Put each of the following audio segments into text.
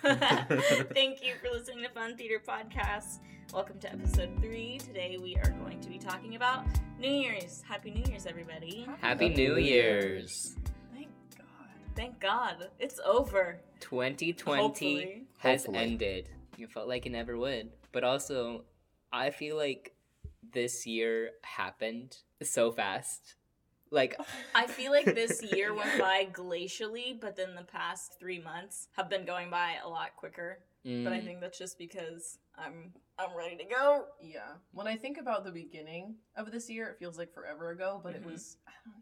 Thank you for listening to Fun Theater Podcast. Welcome to episode three. Today we are going to be talking about New Year's. Happy New Year's, everybody. Happy Happy New New Year's. Thank God. Thank God. It's over. 2020 Hopefully. has Hopefully. ended. You felt like it never would. But also, I feel like this year happened so fast. Like, I feel like this year went by glacially, but then the past three months have been going by a lot quicker. But I mm, think that's just because I'm I'm ready to go. Yeah. When I think about the beginning of this year, it feels like forever ago, but Mhm. it was.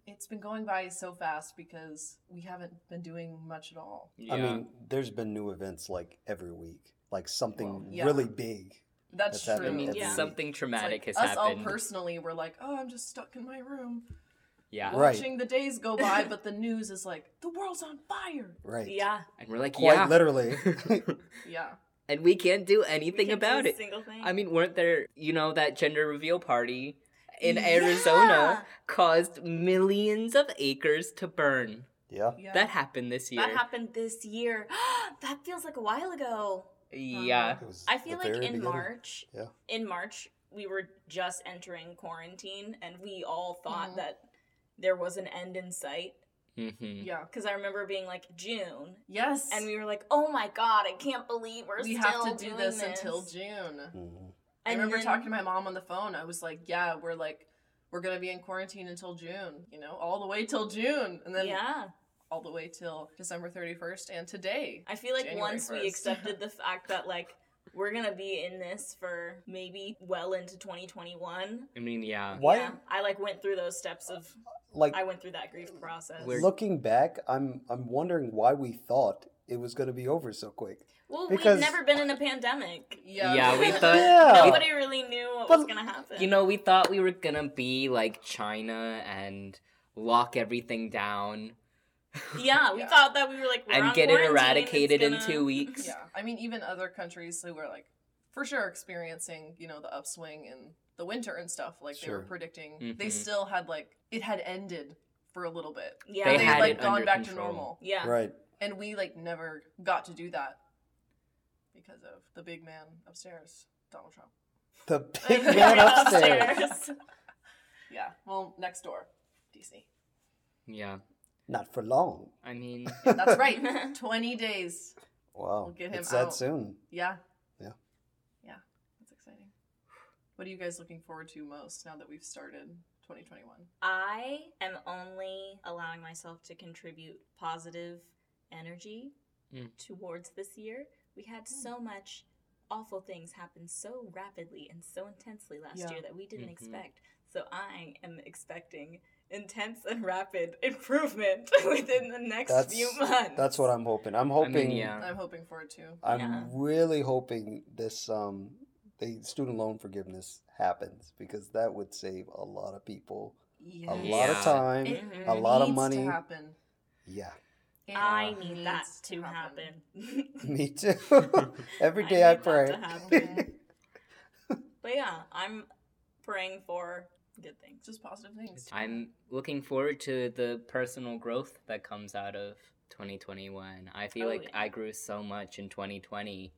It's been going by so fast because we haven't been doing much at all. yeah. I mean, there's been new events like every week, like something Well, yeah. really big. That's, That's true. I mean, Yeah. week. something It's traumatic like has us happened. Us all personally, we're like, oh, I'm just stuck in my room, yeah. Right. watching the days go by, but the news is like, the world's on fire. Right. Yeah. And we're like, Quite yeah. literally. Yeah. and we can't do we anything can't do about a it. Single thing. I mean, weren't there, you know, that gender reveal party in Yeah. Arizona caused millions of acres to burn? yeah. Yeah. That happened this year. that happened this year. that feels like a while ago. yeah. It was I feel like in beginning. March, Yeah. in March, we were just entering quarantine, and we all thought Mhm. that there was an end in sight. Mm-hmm. yeah. Because I remember being like June, Yes. and we were like, "Oh my god, I can't believe we're we still have to do doing this, until June. Mhm. I And remember then- talking to my mom on the phone. I was like, "Yeah, we're like, we're gonna be in quarantine until June. You know, all the way till June, and then yeah, all the way till December thirty first, and today." I feel like January once we accepted the fact that like we're gonna be in this for maybe well into 2021. I mean, yeah. Why? Yeah, I like went through those steps of. Like I went through that grief process. We're- looking back, I'm I'm wondering why we thought it was going to be over so quick. well, because- we've never been in a pandemic. Yeah, Yeah, we thought- Yeah. Nobody really knew what was gonna happen. You know, we thought we were gonna be like China and lock everything down Yeah, we Yeah. thought that we were like we're and on get it eradicated in gonna- two weeks. yeah. I mean, even other countries who were like, for sure, experiencing you know the upswing in the winter and stuff. Like they were predicting, they Mhm. still had like it had ended for a little bit. Yeah, They they had like gone under back to normal, yeah. Right. and we like never got to do that because of the big man upstairs, Donald Trump. The big man upstairs. Yeah, well, next door, DC. Yeah. Not for long. I mean, That's right. 20 days. Wow. We'll get him it's that soon. Yeah. Yeah. Yeah. That's exciting. What are you guys looking forward to most now that we've started 2021? I am only allowing myself to contribute positive energy Mm. towards this year. We had so much awful things happen so rapidly and so intensely last Yeah. year that we didn't Mhm. expect. So I am expecting intense and rapid improvement within the next That's few months. that's what I'm hoping. I'm I hoping. mean, yeah. I'm hoping for it too. I'm Yeah. really hoping this um the student loan forgiveness happens because that would save a lot of people Yeah. a lot Yeah. of time, It a lot of money. to happen. Yeah, It I need that to happen. me too. Every day I I, pray. to but yeah, I'm praying for good things. Just positive things. I'm looking forward to the personal growth that comes out of 2021. I feel Oh, like yeah. I grew so much in 2020.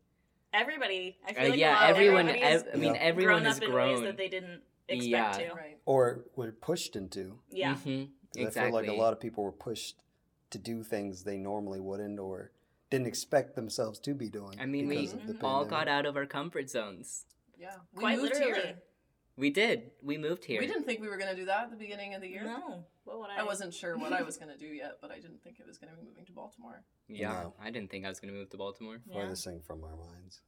Everybody, I feel Uh, like a yeah, lot everyone. everybody's Ev- I mean, Yeah. everyone grown has up in grown. ways that they didn't expect Yeah. to. Right. or were pushed into. Yeah. Mhm, 'Cause Exactly. I feel like a lot of people were pushed to do things they normally wouldn't or didn't expect themselves to be doing. I mean, we because of the all got out of our comfort zones. Yeah. We Quite moved literally. here. We did. We moved here. We didn't think we were going to do that at the beginning of the year. No. What would I? I wasn't sure what I was going to do yet, but I didn't think it was going to be moving to Baltimore. Yeah, No. I didn't think I was gonna move to Baltimore, Yeah. Farthest thing from our minds.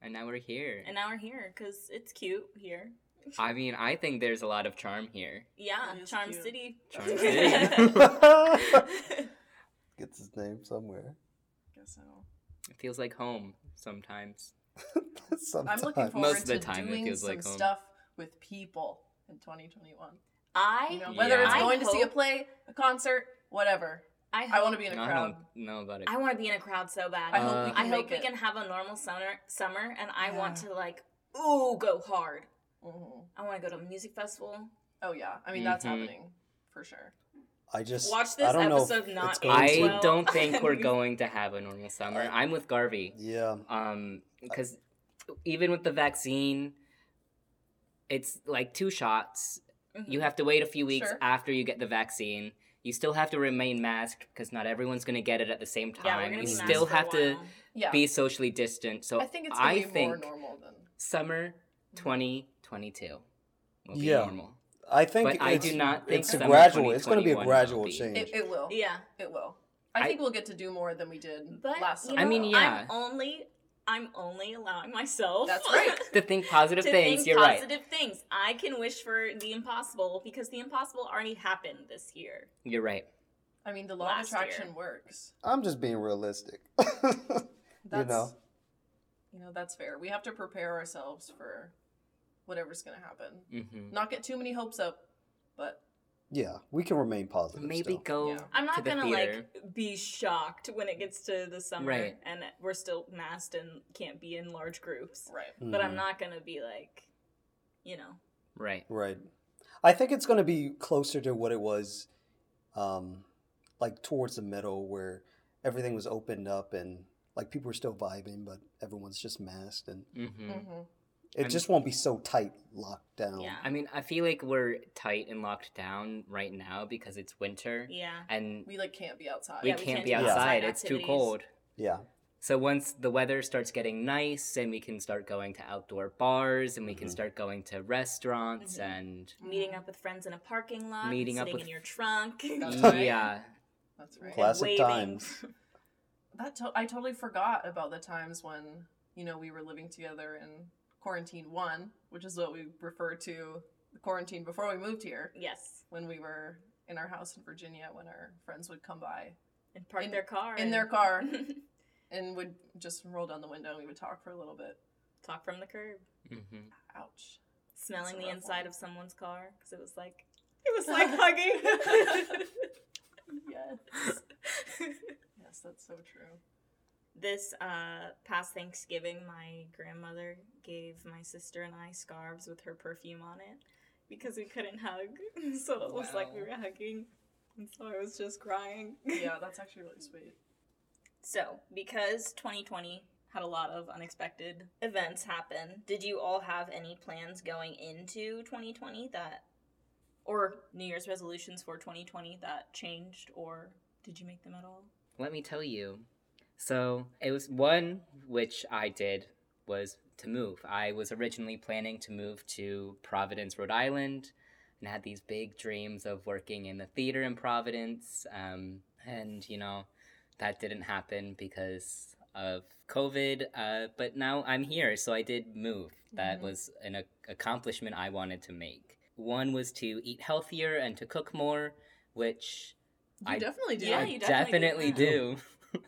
and now we're here. And now we're here because it's cute here. I mean, I think there's a lot of charm here. Yeah, It is Charm cute. City. Charm City. Gets his name somewhere. Guess so. It feels like home sometimes. Sometimes. I'm looking forward Most of the to time it doing feels some like home. stuff with people in 2021. I You know, whether it's Yeah. going to see a play, a concert, whatever. I, I want to be in a No, I crowd. don't know about it. I want to be in a crowd so bad. I hope Uh, we I can hope we can have a normal summer, summer, and I want to like, ooh, go hard. Mhm. I want to go to a music festival. Oh yeah, I mean that's Mhm. happening for sure. I just Watch this I don't know episode not I well. don't think we're going to have a normal summer. I'm with Garvey. Yeah, Um, because even with the vaccine, it's like two shots. Mhm. You have to wait a few weeks Sure. after you get the vaccine. You still have to remain masked because not everyone's going to get it at the same yeah, we're time. gonna you be still masked for a have to. Yeah. be socially distant. So I think it's gonna I be think more normal than. summer 2022 will be Yeah. normal. I think But I it's, do not think it's a gradual. It's going to be a gradual be. change. It, it will. Yeah, It will. I, I- think we'll get to do more than we did but last you summer. I mean, yeah. I'm only I'm only allowing myself. That's right. To think positive to things, think you're right. positive things. I can wish for the impossible because the impossible already happened this year. You're right. I mean, the law Last of attraction year. works. I'm just being realistic. That's, know. you know, that's fair. We have to prepare ourselves for whatever's going to happen. hmm Not get too many hopes up, but yeah, we can remain positive. Maybe still. go. Yeah. I'm to not the gonna theater. like be shocked when it gets to the summer Right. and we're still masked and can't be in large groups. right. But I'm Mhm. not gonna be like, you know, Right. Right. I think it's going to be closer to what it was, um, like towards the middle where everything was opened up and like people were still vibing, but everyone's just masked and hmm hmm it I'm- just won't be so tight locked down. Yeah. I mean, I feel like we're tight and locked down right now because it's winter yeah. and We like can't be outside. we Yeah, we can't can't be outside outside. It's too cold. Yeah. So once the weather starts getting nice and we can start going to outdoor bars and we can Mhm. start going to restaurants Mhm. and Meeting up with friends in a parking lot, Meeting up sitting with- in your trunk. That's right. yeah, That's right. Classic times. That to- I totally forgot about the times when you know we were living together in quarantine one, which is what we refer to the quarantine before we moved here. yes. When we were in our house in Virginia, when our friends would come by And park In- their car. in and their car and would just roll down the window and we would talk for a little bit. talk from the curb. hmm Ouch. Smelling the inside one. of someone's car because it was like it was like hugging. Yes. Yes, that's so true. This uh, past Thanksgiving, my grandmother gave my sister and I scarves with her perfume on it because we couldn't hug. So it was like we were hugging, and so I was just crying. Yeah, that's actually really sweet. So, because 2020 had a lot of unexpected events happen, did you all have any plans going into 2020 that, or New Year's resolutions for 2020 that changed, or did you make them at all? Let me tell you. So it was one which I did was to move. I was originally planning to move to Providence, Rhode Island, and had these big dreams of working in the theater in Providence. Um, and you know, that didn't happen because of COVID. Uh, but now I'm here, so I did move. That Mhm. was an a- accomplishment I wanted to make. One was to eat healthier and to cook more, which You I- definitely do. Yeah, I you definitely definitely do do.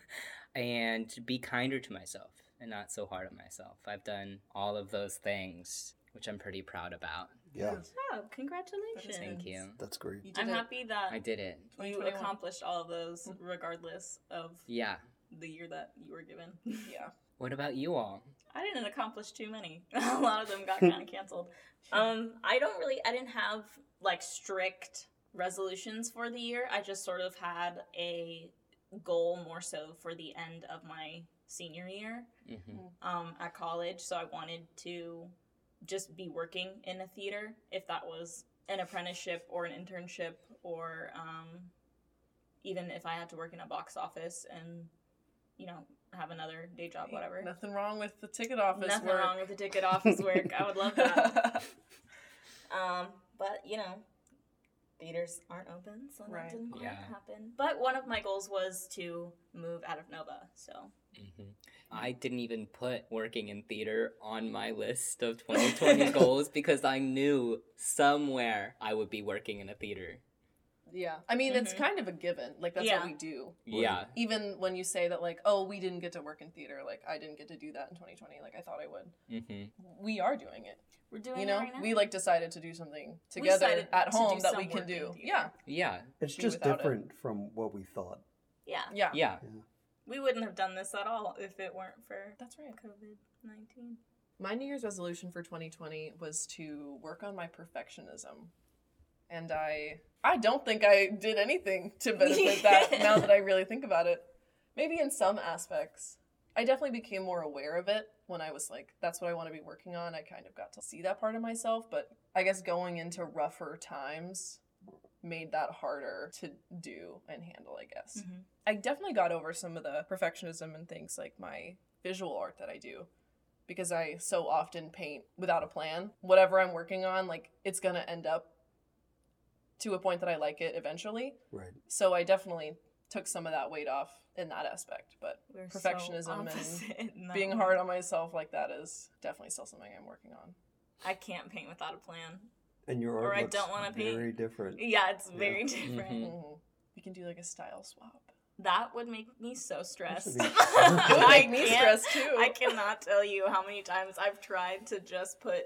and be kinder to myself and not so hard on myself. I've done all of those things, which I'm pretty proud about. Yeah. Yes. Oh, congratulations. Thank you. That's great. You I'm it. happy that I did it. you accomplished all of those regardless of Yeah. the year that you were given. Yeah. What about you all? I didn't accomplish too many. a lot of them got kind of canceled. Um, I don't really. I didn't have like strict resolutions for the year. I just sort of had a goal more so for the end of my senior year hmm um, at college. So I wanted to just be working in a theater, if that was an apprenticeship or an internship, or um, even if I had to work in a box office and you know have another day job, whatever. Nothing wrong with the ticket office Nothing work. wrong with the ticket office work. I would love that. Um, but you know, theaters aren't open, so Right. that didn't quite Yeah. happen. But one of my goals was to move out of Nova. So hmm I didn't even put working in theater on my list of 2020 goals because I knew somewhere I would be working in a theater. Yeah. I mean, it's Mhm. kind of a given. Like, that's Yeah. what we do. Yeah. Even when you say that, like, oh, we didn't get to work in theater, like, I didn't get to do that in 2020, like, I thought I would. hmm We are doing it. we're doing you it know, right now. we like decided to do something together decided at to home that we can do. Yeah. Yeah. It's do just without it. different from what we thought. yeah, Yeah. Yeah. we wouldn't have done this at all if it weren't for That's right. COVID nineteen. My New Year's resolution for 2020 was to work on my perfectionism. And I I don't think I did anything to benefit that now that I really think about it. Maybe in some aspects. I definitely became more aware of it when I was like, that's what I want to be working on. I kind of got to see that part of myself, but I guess going into rougher times made that harder to do and handle, I guess. Mhm. I definitely got over some of the perfectionism and things like my visual art that I do because I so often paint without a plan. Whatever I'm working on, like it's going to end up to a point that I like it eventually. Right. So I definitely took some of that weight off in that aspect, but We're so Perfectionism and opposite in that being one. hard on myself like that is definitely still something I'm working on. I can't paint without a plan. And your art Or art I don't wanna paint. very different. Yeah, it's Yeah. very different. Mhm. Mhm. We can do like a style swap. That would make me so stressed. would be- It would I make me stressed too. I cannot tell you how many times I've tried to just put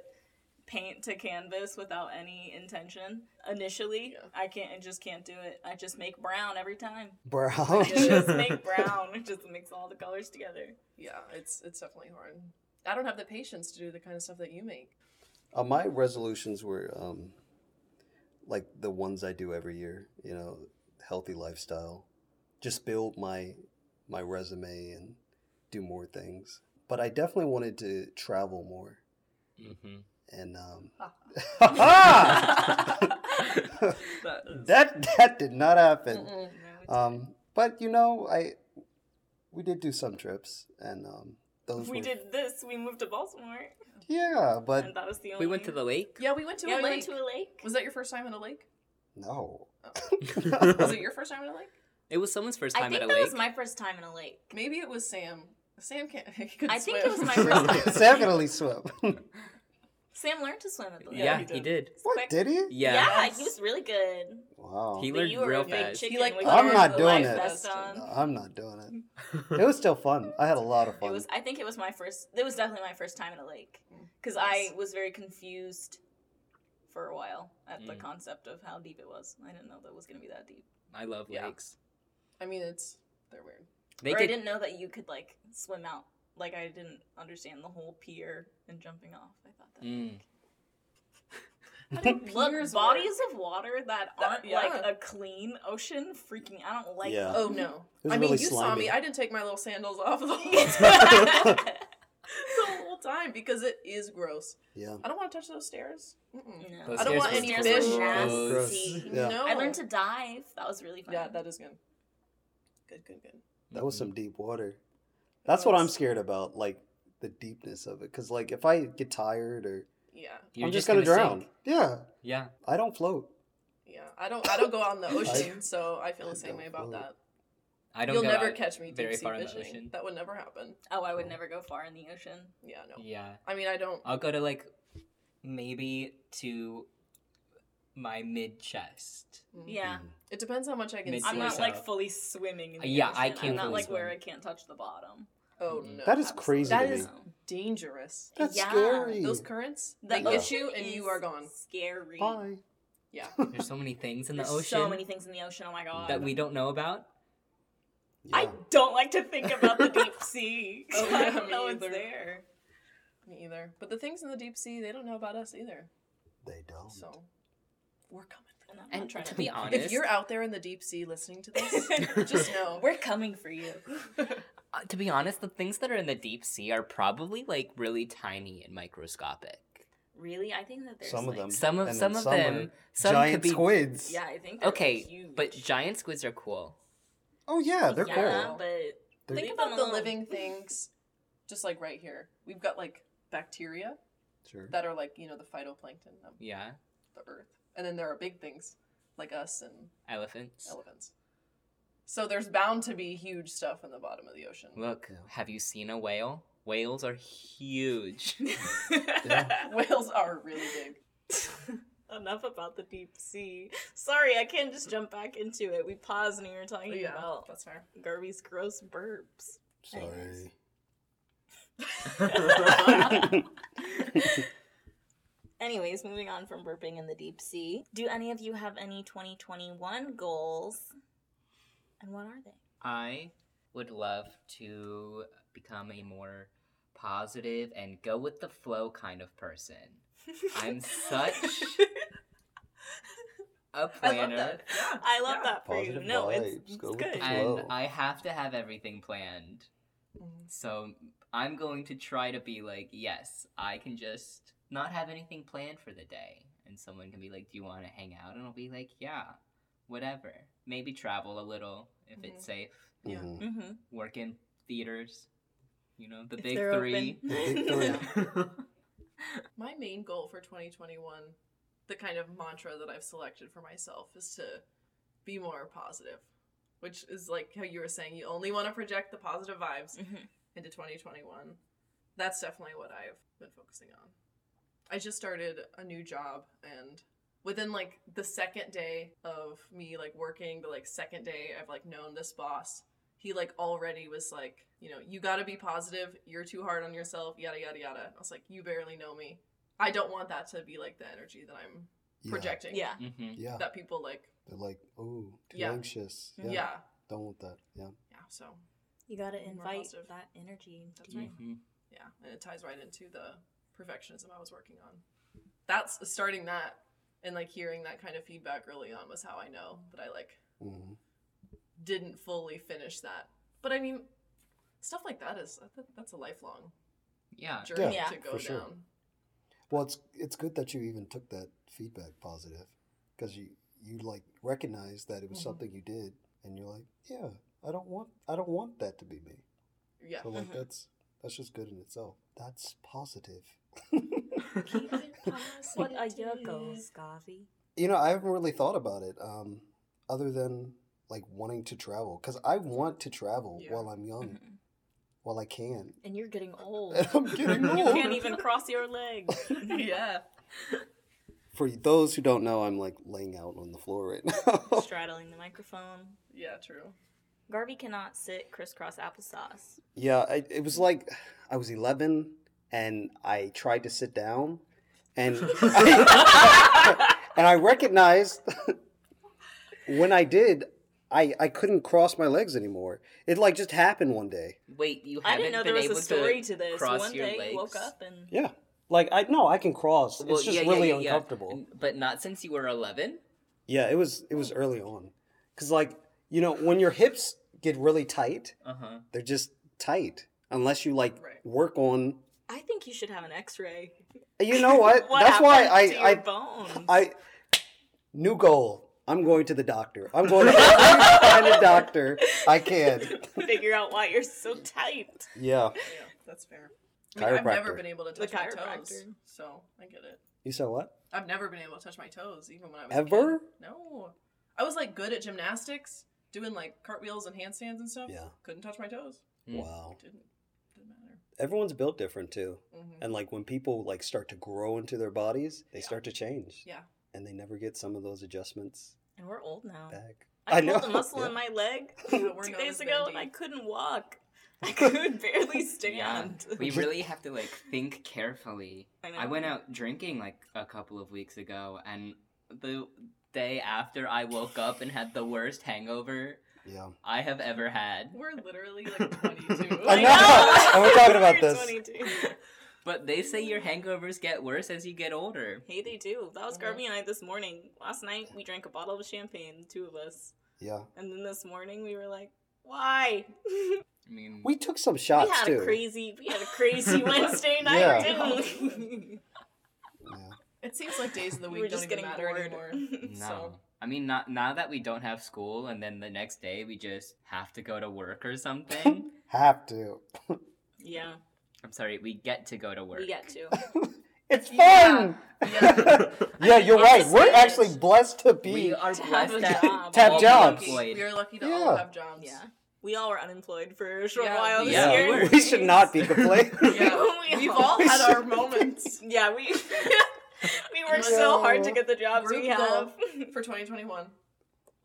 paint to canvas without any intention. Initially, Yeah. I can't. I just can't do it. I just make brown every time. Brown. I just make brown. It just mix all the colors together. Yeah, it's it's definitely hard. I don't have the patience to do the kind of stuff that you make. Uh, my resolutions were um, like the ones I do every year. You know, healthy lifestyle, just build my my resume and do more things. But I definitely wanted to travel more, Mm-hmm. And um, That is- that that did not happen. No, Um, but you know, I we did do some trips, and um, those we were, did this. We moved to Baltimore, Yeah, but and that was the only. We went to the lake. Yeah, we went to yeah, a we lake. went to a lake. Was that your first time in a lake? no. Was it your first time in a lake? It was someone's first time think at a lake. I think that was my first time in a lake. Maybe it was Sam. Sam can't. He could I think it was my first time. Sam can only swim. Sam learned to swim at the lake. yeah, he he did. did. What quick. did he? Yeah. Yeah, he was really good. Wow. He But learned you were real a big fast. He, like, I'm not doing it. vest. I'm not doing it. It was still fun. I had a lot of fun. It was. I think it was my first. It was definitely my first time in a lake Mm. because Nice. I was very confused for a while at the Mm. concept of how deep it was. I didn't know that it was gonna be that deep. I love Yeah. lakes. I mean, it's they're weird. They or I didn't know that you could like swim out. Like I didn't understand the whole pier and jumping off. I thought that. Mm. I think Look, piers bodies of water that That- aren't yeah. like a clean ocean. Freaking, I don't like. Yeah. Oh no! I mean, really you saw me. I didn't take my little sandals off the whole time. the whole time because it is gross. yeah. I don't want to touch those stairs. No. Those I don't want any were Stairs fish. were gross. nasty. Yeah. No. I learned to dive. That was really fun. Yeah, that is good. Good, good, good. That was Mhm. some deep water. That's what I'm scared about, like the deepness of it. Because like if I get tired or Yeah, You're I'm just, gonna, drown. sink. Yeah, Yeah. I don't float. yeah. I don't. I don't go out in the ocean, so I feel I the same way about float. that. I don't You'll go never out catch me deep very sea far in the fishing. ocean. That would never happen. Oh, I would never go far in the ocean. Yeah, no. Yeah. I mean, I don't. I'll go to like maybe to my mid chest. mm. Yeah. It depends how much I can Mid- see. I'm not so- like fully swimming in the Yeah, ocean. I I'm can't not fully like where swim. I can't touch the bottom. Oh no. That is crazy That to is me. dangerous. That's Yeah, scary. Those currents, The they get ocean you, and you is are gone. Scary. Bye. Yeah. There's so many things in the There's ocean so many things in the ocean. Oh my god. that we don't know about. I Yeah. don't like to think about the deep sea. Oh, I don't me know it's either. there. Me either. But the things in the deep sea, they don't know about us either. They don't. So we're coming. And I'm And not trying to to be honest, If you're out there in the deep sea listening to this, just know. we're coming for you. uh, to be honest, the things that are in the deep sea are probably like really tiny and microscopic. Really, I think that there's Some of them. Some of And some of some them, some Giant could be squids. Yeah, I think. okay, huge. but giant squids are cool. Oh yeah, they're yeah, cool. but They're- Think Leave about the living things, just like right here. We've got like bacteria Sure. that are like you know the phytoplankton of Yeah, the earth, and then there are big things like us and elephants. elephants. So there's bound to be huge stuff in the bottom of the ocean. Look, have you seen a whale? Whales are huge. Whales are really big. Enough about the deep sea. Sorry, I can't just jump back into it. We paused and we were talking Yeah, about that's fair. Garvey's gross burps. Sorry. Anyways, moving on from burping in the deep sea. Do any of you have any 2021 goals? And what are they? I would love to become a more positive and go with the flow kind of person. I'm such a planner. I love that. Yeah. I love Yeah. that for Positive you. No, it's, vibes. it's Go good. and. I have to have everything planned. Mhm. So I'm going to try to be like, yes, I can just not have anything planned for the day. And someone can be like, do you want to hang out? And I'll be like, yeah, whatever. Maybe travel a little if it's safe. Yeah. Mhm. Mm-hmm. Work in theaters. You know, the If big three. open. Big three. My main goal for 2021, the kind of mantra that I've selected for myself, is to be more positive, which is like how you were saying, you only want to project the positive vibes Mhm. into 2021. That's definitely what I've been focusing on. I just started a new job and within like the second day of me like working, the like second day I've like known this boss, he like already was like, you know, you got to be positive, you're too hard on yourself, yada yada yada. I was like, you barely know me. I don't want that to be like the energy that I'm Yeah. projecting. Yeah. hmm Yeah. That people like, They're like, oh, too Yeah. anxious. yeah. Yeah. yeah. Don't want that. Yeah. Yeah so You gotta invite that energy. That's you. right. hmm yeah and it ties right into the perfectionism i was working on that's starting that and like hearing that kind of feedback early on was how i know that i like hmm didn't fully finish that but i mean stuff like that is that's a lifelong Yeah. journey Yeah, to go for sure. down Well, it's it's good that you even took that feedback positive because you you like recognized that it was Mhm. something you did, and you're like, yeah, I don't want I don't want that to be me. yeah So like Mhm. that's that's just good in itself. That's positive. Keep it What are your goals, Garvey? You know, I haven't really thought about it, um, other than like wanting to travel because I want to travel Yeah. while I'm young, while I can. And you're getting old. And I'm getting old. You can't even cross your legs. yeah For those who don't know, I'm like laying out on the floor right now. Straddling the microphone. yeah true Garvey cannot sit crisscross applesauce. Yeah, I, it was like I was 11 and I tried to sit down and I, and I recognized when I did I I couldn't cross my legs anymore. It like just happened one day. Wait, you I haven't didn't know been there was able a story to, to, this. cross One your day legs? you woke up and Yeah. Like I no, I can cross. Well, it's just yeah, yeah, really yeah, yeah. uncomfortable. But not since you were 11? Yeah, it was it was early on. Cuz like, you know, when your hips get really tight, Uh-huh. they're just tight unless you like Right. work on I think you should have an X-ray. You know what? what That's why happened I to your I bones? I new goal. I'm going to the doctor. I'm going to find a doctor I can. figure out why you're so tight. Yeah. yeah that's fair I mean, I've never been able to The touch my toes, chiropractor. so I get it. You said what? I've never been able to touch my toes, even when I was a Ever? kid. No, I was like good at gymnastics, doing like cartwheels and handstands and stuff. Yeah. couldn't touch my toes. Wow. Didn't didn't matter. Everyone's built different too. hmm And like when people like start to grow into their bodies, they Yeah. start to change. Yeah. And they never get some of those adjustments And we're old now. back. I, I pulled know, a muscle yeah. in my leg two days ago, bendy. and I couldn't walk. I could barely Yeah, stand. we really have to like think carefully. I, know. I went out drinking like a couple of weeks ago, and the day after I woke up and had the worst hangover Yeah. I have ever had. We're literally like 22. I know. And we're talking about You're this. 22. But they say your hangovers get worse as you get older. Hey, they do. That was Mhm. Garvey and I this morning. Last night we drank a bottle of champagne, the two of us, Yeah. and then this morning we were like, "Why?" I mean, We took some shots we shots had too. a crazy, we had a crazy Wednesday night, Yeah. didn't we? yeah. It seems like days of the we week were don't just even getting matter bored. anymore. no. So I mean, not now that we don't have school, and then the next day we just have to go to work or something. Have to. yeah, I'm sorry, we get to go to work. we get to. It's Yeah. fun. Yeah. Yeah, you're right. We're honestly, actually blessed to be. We are To blessed a that job. To have all jobs. employed. we are lucky to Yeah. all have jobs. Yeah, we all were unemployed for a short Yeah, while we this Yeah, year. we we should not be complaining. Yeah. We We've all- all had our moments. Yeah, we we worked so hard to get the jobs Group we have. for 2021.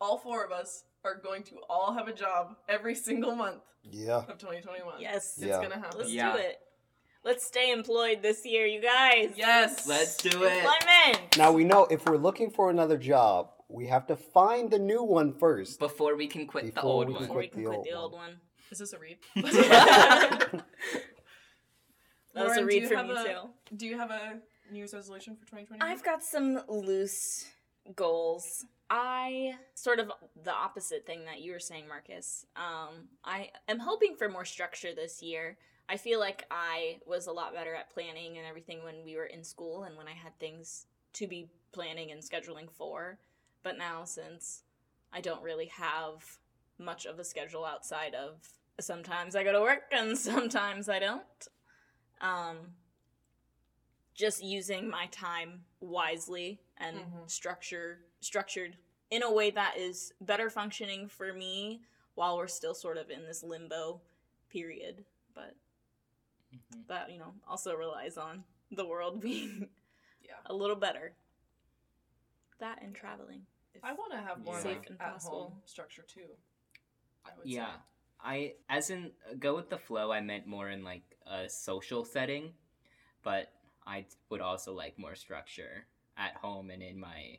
All four of us are going to all have a job every single month yeah. of 2021. yes, It's Yeah. gonna happen. let's Yeah. do it. Let's stay employed this year, you guys. Yes. Let's do it. Employment. Now we know if we're looking for another job, we have to find the new one first. Before we can quit the Before old we one. Before we quit can the quit old the old one. one. Is this a read? that was Lauren, a do read you from have me a- too. Do you have a New Year's resolution for 2021? I've got some loose goals. I sort of the opposite thing that you were saying, Marcus. Um, I am hoping for more structure this year. I feel like I was a lot better at planning and everything when we were in school and when I had things to be planning and scheduling for. But now, since I don't really have much of a schedule outside of sometimes I go to work and sometimes I don't, um, just using my time wisely and Mhm. structure structured in a way that is better functioning for me while we're still sort of in this limbo period but Mhm. that you know also relies on the world being Yeah. a little better that and traveling I want to have more Safe like and at possible. home structure too. I would Yeah. say. I as in go with the flow. I meant more in like a social setting, but I would also like more structure at home and in my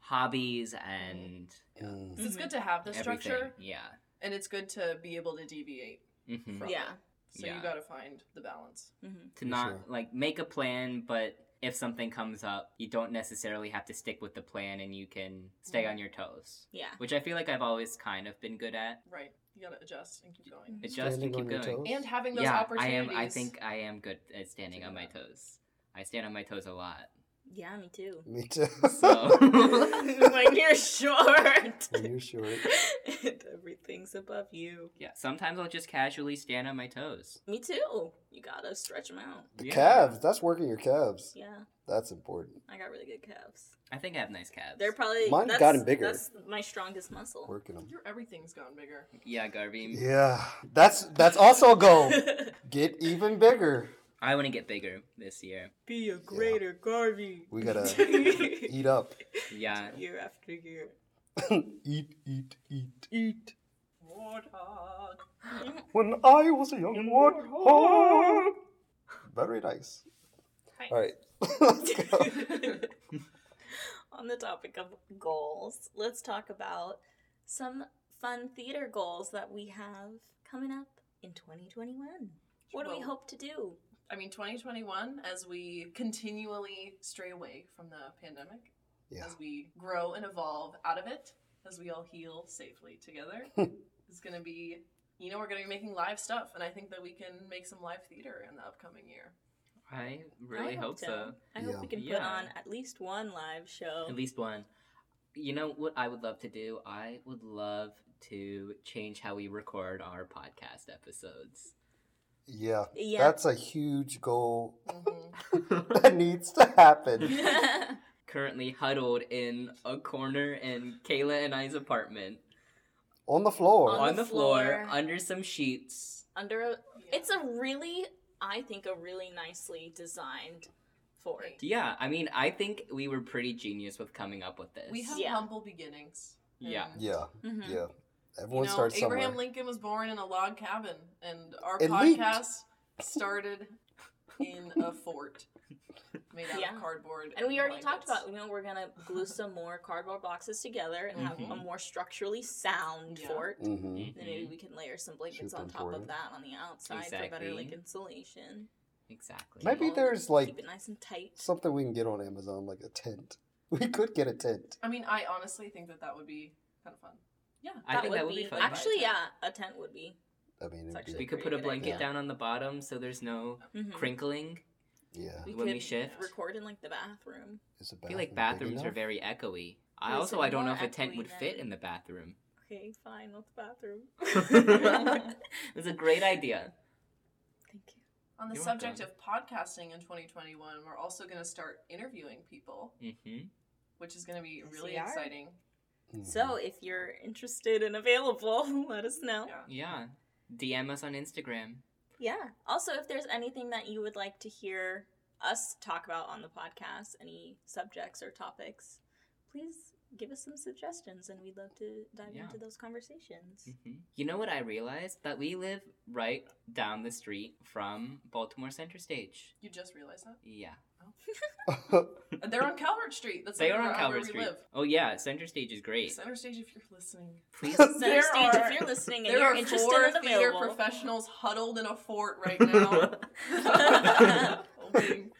hobbies and Mm. So it's good to have the everything. structure, Yeah. and it's good to be able to deviate hmm from Yeah. it. So Yeah. you got to find the balance. Mhm. To For not sure. like make a plan, but if something comes up, you don't necessarily have to stick with the plan, and you can stay Mhm. on your toes. yeah Which I feel like I've always kind of been good at. Right. You got to adjust and keep going. Adjust and keep going. toes. And having those yeah, I opportunities. am. I think I am good at standing on my that. toes. I stand on my toes a lot. yeah me too Me too. So when you're short when you're short. and everything's above you yeah, sometimes I'll just casually stand on my toes. me too you gotta stretch them out The Yeah. calves. That's working your calves. yeah That's important. i got really good calves I think I have nice calves. they're probably Mine's that's, gotten bigger. that's my strongest muscle Working them. Your everything's gotten bigger. yeah, Garvey. Yeah, that's that's also a goal. Get even bigger. I want to get bigger this year. be a greater garvey We gotta eat up. Yeah. year after year eat, eat, eat, eat. Warthog. When I was a young warthog. Very nice. All right. Let's go. On the topic of goals, let's talk about some fun theater goals that we have coming up in 2021. What do we hope to do? I mean, 2021, as we continually stray away from the pandemic, Yeah. as we grow and evolve out of it, as we all heal safely together, is going to be, you know, we're going to be making live stuff. And I think that we can make some live theater in the upcoming year. I really I hope so. I hope we can put Yeah. on at least one live show. At least one. You know what I would love to do? I would love to change how we record our podcast episodes. Yeah. Yeah. That's a huge goal Mhm. that needs to happen. Currently huddled in a corner in Kayla and I's apartment. On the floor. On On, the the, floor, floor. under some sheets. Under a, it's a really, I think, a really nicely designed fort. Yeah, I mean, I think we were pretty genius with coming up with this. We have Yeah. humble beginnings. Yeah. And, yeah. Mhm. Yeah. You Everyone know, starts Abraham somewhere. Lincoln was born in a log cabin, and our It leaked. podcast started in a fort made out Yeah. of cardboard. And we already talked about, you know, we're gonna glue some more cardboard boxes together and have a more structurally sound Yeah. fort. Mm-hmm. Then maybe we can layer some blankets Super on top of that on the outside for better like insulation. Exactly. Maybe Keep all- there's, like, keep it nice and tight. Something we can get on Amazon, like a tent. We could get a tent. I mean, I honestly think that that would be kind of fun. Yeah, I think that would be fun. Actually, yeah, a tent would be. I mean, It's actually be, We could put a blanket idea. down on the bottom so there's no Mhm. crinkling. yeah. We when we could shift. record in like the bathroom. Is a I feel like bathrooms are very echoey. I Is also I don't know if a tent echoey would fit in the bathroom. Okay, fine, what's the bathroom? It's a great idea. Thank you. On the You're subject welcome. of podcasting in 2021, we're also going to start interviewing people, hmm which is going to be Yes, really we exciting. So if you're interested and available, let us know. Yeah. Yeah. DM us on Instagram. Yeah. Also, if there's anything that you would like to hear us talk about on the podcast, any subjects or topics, please give us some suggestions and we'd love to dive Yeah. into those conversations. hmm You know what I realized? That we live right down the street from Baltimore Center Stage. You just realized that? Yeah. And They're on Calvert Street. That's They like are on Calvert Street. live. Oh yeah, Center Stage is great. Center Stage, if you're listening. Please Center There Stage, are- if you're listening and There you're are interested four and theater available. professionals huddled in a fort right now. hoping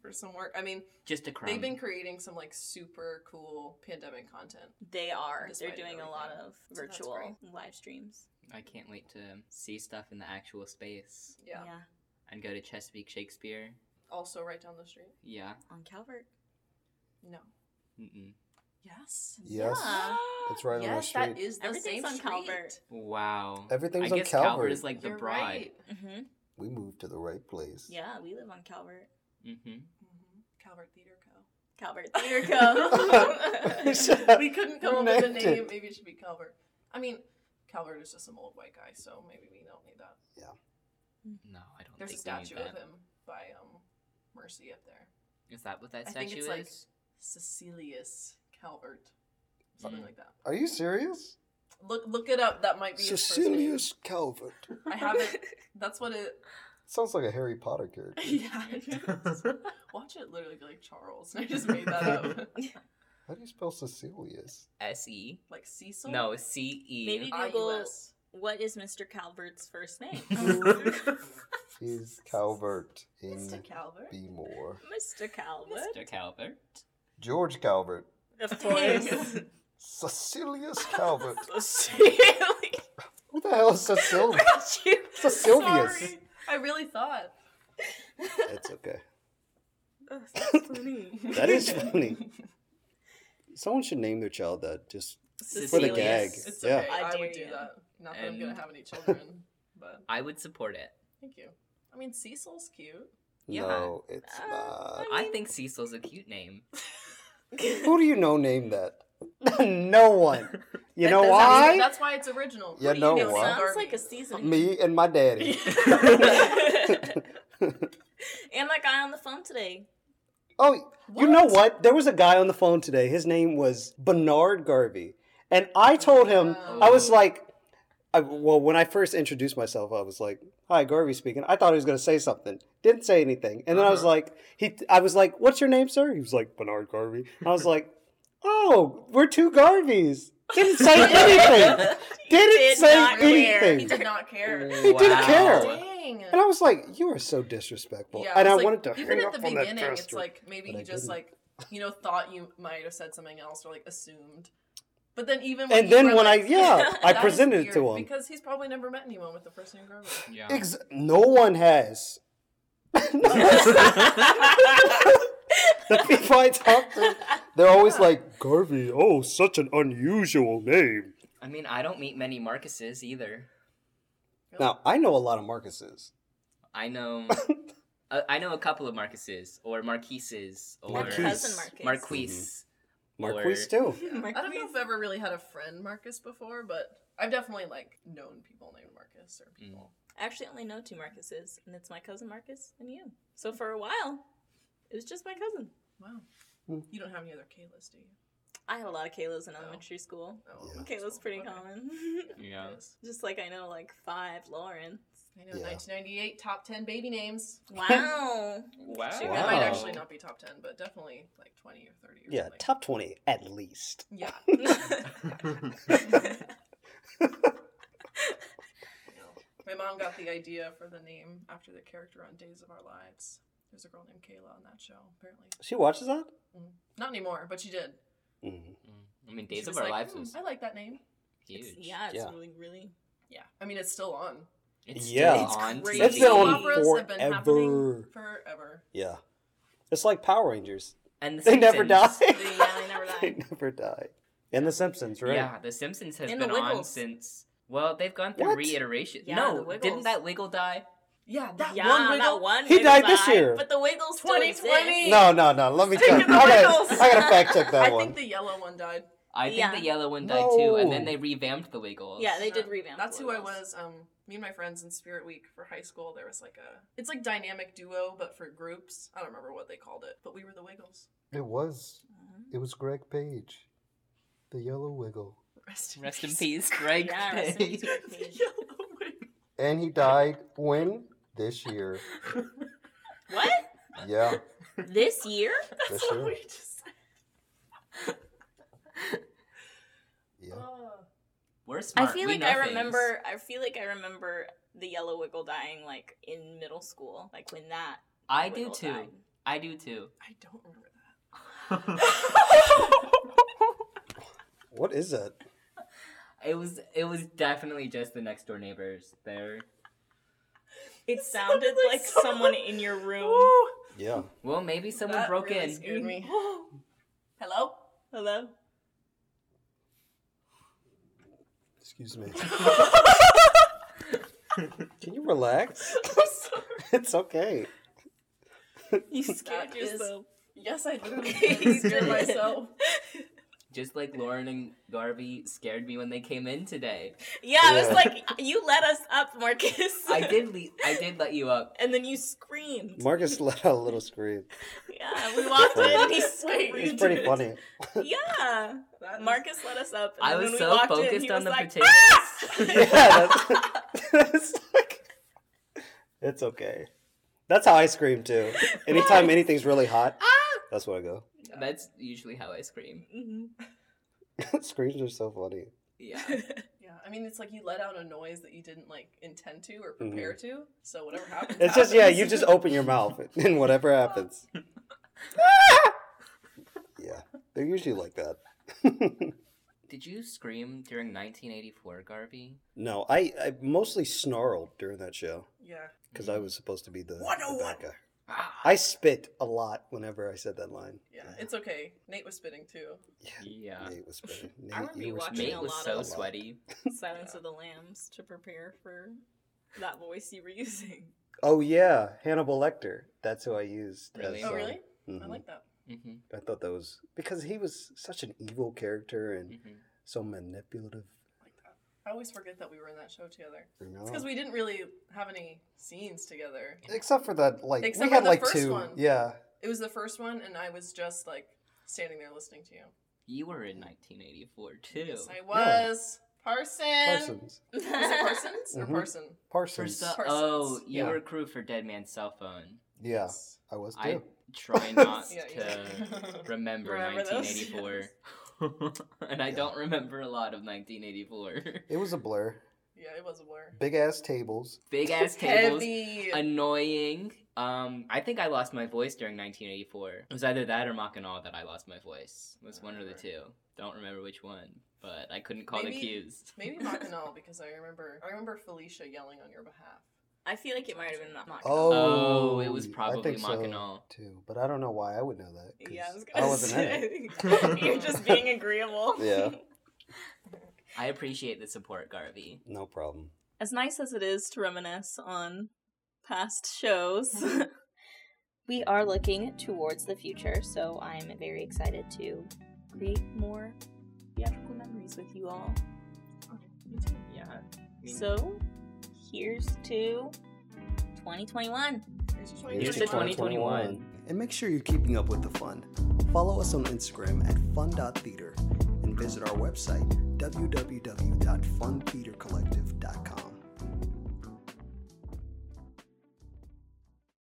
for some work. I mean, Just a crumb. they've been creating some like super cool pandemic content. They are. They're doing a lot of virtual great. live streams. I can't wait to see stuff in the actual space Yeah. and go to Chesapeake Shakespeare. Also, right down the street. Yeah. On Calvert. No. Mm-mm. Yes. Yes. Yeah. It's right on the yes, that street. is the Everything's same on street. Calvert. Wow. Everything's I on guess Calvert. is like the You're bride. right. Mm-hmm. We moved to the right place. Yeah, we live on Calvert. Mm-hmm. Mhm. Calvert Theater Co. Calvert Theater Co. we couldn't come up with a name. Maybe it should be Calvert. I mean, Calvert is just some old white guy, so maybe we don't need that. Yeah. No, I don't There's a think we need statue of him by um Mercy up there. Is that what that I statue think it's is? like Cecilius Calvert, something Mm. like that. Are you serious? Look, look it up. That might be his first name. Cecilius Calvert. I haven't. That's what it. Sounds like a Harry Potter character. Yeah. it. Watch it literally be like Charles. I just made that up. How do you spell Cecilius? S E. Like Cecil. No, C E. Maybe I Google U-S. what is Mr. Calvert's first name? He's Calvert in Mr. Calvert. Be More. Mr. Calvert. Mr. Calvert. George Calvert. Of course. Cecilius Calvert. Cecilia. Who the hell is Cecilius? Cecilius. Sorry. I really thought. It's okay. That's funny. That is funny. Someone should name their child that just for the gag. Cecilius. It's Yeah. okay. I I, dare would do that. Not that I'm gonna have any children, but I would support it. thank you. I mean, Cecil's cute. Yeah. No, it's Uh, not. I think Cecil's a cute name. Who do you know named that? no one. You That- know that's- why? That's why it's original. You What do know mean, why? Sounds like a season. Me and my daddy. and that guy on the phone today. Oh, you know What? what? There was a guy on the phone today. His name was Bernard Garvey. And I told him, I was like, I, well, when I first introduced myself, I was like, "Hi, Garvey speaking." I thought he was going to say something. Didn't say anything. And then I was Uh-huh. like, he, I was like, "What's your name, sir?" He was like, "Bernard Garvey." I was like, "Oh, we're two Garveys." Didn't say anything. Didn't did say not care. anything. He did not care. He didn't care. Dang. And I was like, "You are so disrespectful." Yeah, and I like, wanted to even at the beginning, it's like maybe he I just didn't. like you know thought you might have said something else or like assumed. But then even when And then were when I yeah, I presented it to him. because he's probably never met anyone with the first name Garvey. Yeah. Ex- no one has. the people I talk to, they're always like, Garvey, oh, such an unusual name. I mean, I don't meet many Marcuses either. Now, I know a lot of Marcuses. I know. uh, I know a couple of Marcuses or Marquises or My Marquise. cousin Marcus. Marquise. Marquise, Or- too. I don't know if I've ever really had a friend Marcus before, but I've definitely like known people named Marcus or people. I actually only know two Marcuses, and it's my cousin Marcus and you. So for a while, it was just my cousin. Wow. Hmm. You don't have any other Kaylas, do you? I had a lot of Kayla's in elementary school. Oh, Yeah. Kayla's pretty Okay. common. Yeah. Yes. just like I know like five Laurens. I know, Yeah. 1998 top 10 baby names. Wow. Wow. Sure. That might actually not be top 10, but definitely like 20 or 30 or Yeah, something. top 20 at least. Yeah. My mom got the idea for the name after the character on Days of Our Lives. There's a girl named Kayla on that show, apparently. She watches that? Not anymore, but she did. Mhm. I mean, She Days of Our like, Lives "Hmm, was I like that name. It's, yeah, it's Yeah. really, really. Yeah. I mean, it's still on. It's Yeah. still It's on crazy. TV. It's been on Operas have been forever. forever. Yeah. It's like Power Rangers. And the They never die. Simpsons. They, yeah, they never they die. never die. And The Simpsons, right? Yeah, The Simpsons has And been on since. Well, they've gone through What? reiteration. Yeah, no, didn't that Wiggle die? Yeah, that yeah, one wiggle. that one. He Wiggle died this year. But the Wiggles still 2020. exist. No, no, no. Let me check. I gotta, I gotta fact check that I one. I think the yellow one died. I think Yeah. the yellow one died too, and then No. they revamped the Wiggles. Yeah, they did revamp. That's the who I Wiggles. was. Um, me and my friends in Spirit Week for high school. There was like a, it's like dynamic duo, but for groups. I don't remember what they called it, but we were the Wiggles. It was. Mhm. It was Greg Page, the Yellow Wiggle, Rest in Rest in peace. peace, Greg. Yeah, rest in peace, Page. Greg The Page. yellow wiggle. and he died when this year. What? Yeah, This year? this That's what year. we just said. Yeah. Oh. We're smart. I feel we like know I things. remember. I feel like I remember the yellow wiggle dying like in middle school, like when that. I do too. died. I do too. I don't remember that. What is that? It was it was definitely just the next door neighbors there. It sounded like someone- someone in your room. Yeah. Well, maybe someone that broke really in. Scared me. Hello. Hello? Excuse me. Can you relax? I'm sorry. It's okay. You scared That is- yourself. Yes, I literally scared myself. Just like Lauren and Garvey scared me when they came in today. Yeah, I was like, you let us up, Marcus. I did le- I did let you up. And then you screamed. Marcus let out a little scream. yeah, we walked in and he screamed. It's pretty funny. Yeah. Marcus let us up. And I was when we so walked in, focused on the like, potatoes. Ah! yeah, that's, it's like it's okay. That's how I scream too. Anytime anything's really hot, ah! that's what I go. That's usually how I scream. Mhm. Screams are so funny. Yeah. Yeah, I mean, it's like you let out a noise that you didn't like intend to or prepare to. So whatever happens. Mm-hmm. It's just yeah, you just open your mouth and whatever happens. yeah, they're usually like that. Did you scream during 1984, Garvey? no, I, I mostly snarled during that show Yeah. because I was supposed to be the, the bad guy. I spit a lot whenever I said that line. Yeah, it's okay. Nate was spitting too. Yeah, yeah. Nate was spitting. Nate, I remember you you were watching spitting Nate a was lot so of- sweaty. Silence Yeah. of the Lambs to prepare for that voice you were using. Oh yeah, Hannibal Lecter. That's who I used. Really? as, Oh, um, really? I like that. hmm I thought that was because he was such an evil character and hmm so manipulative. I like that. I always forget that we were in that show together. You know? It's because we didn't really have any scenes together. Except for that, like Except we had for the like first two. one. Yeah, It was the first one, and I was just like standing there listening to you. You were in 1984 too. Yes, I was. Parson. Parsons. Was it Parsons or Mhm. Parson? Parsons. so- Parsons. oh, you Yeah. were crew for Dead Man's Cell Phone. yeah, Yes. I was too. I try not Yeah, to remember, Remember 1984. and I Yeah. don't remember a lot of 1984. It was a blur. Yeah, it was a blur. Big ass tables. Big ass tables. Heavy. Annoying. Um, I think I lost my voice during 1984. It was either that or Mackinac that I lost my voice. It was one of the two. Don't remember which one, but I couldn't call the Maybe- cues. Maybe Mackinac because I remember I remember Felicia yelling on your behalf. I feel like it might have been not. Oh, Oh, it was I probably think so, too. But I don't know why I would know that. Yeah, I was gonna wasn't in it. say. You're just being agreeable. Yeah. I appreciate the support, Garvey. No problem. As nice as it is to reminisce on past shows, we are looking towards the future, so I'm very excited to create more theatrical memories with you all. Yeah. I mean, So, here's to 2021. Here's to Here's to 2021. And make sure you're keeping up with the fun. Follow us on Instagram at fun.theater and visit our website www.funtheatercollective.com.